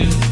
you.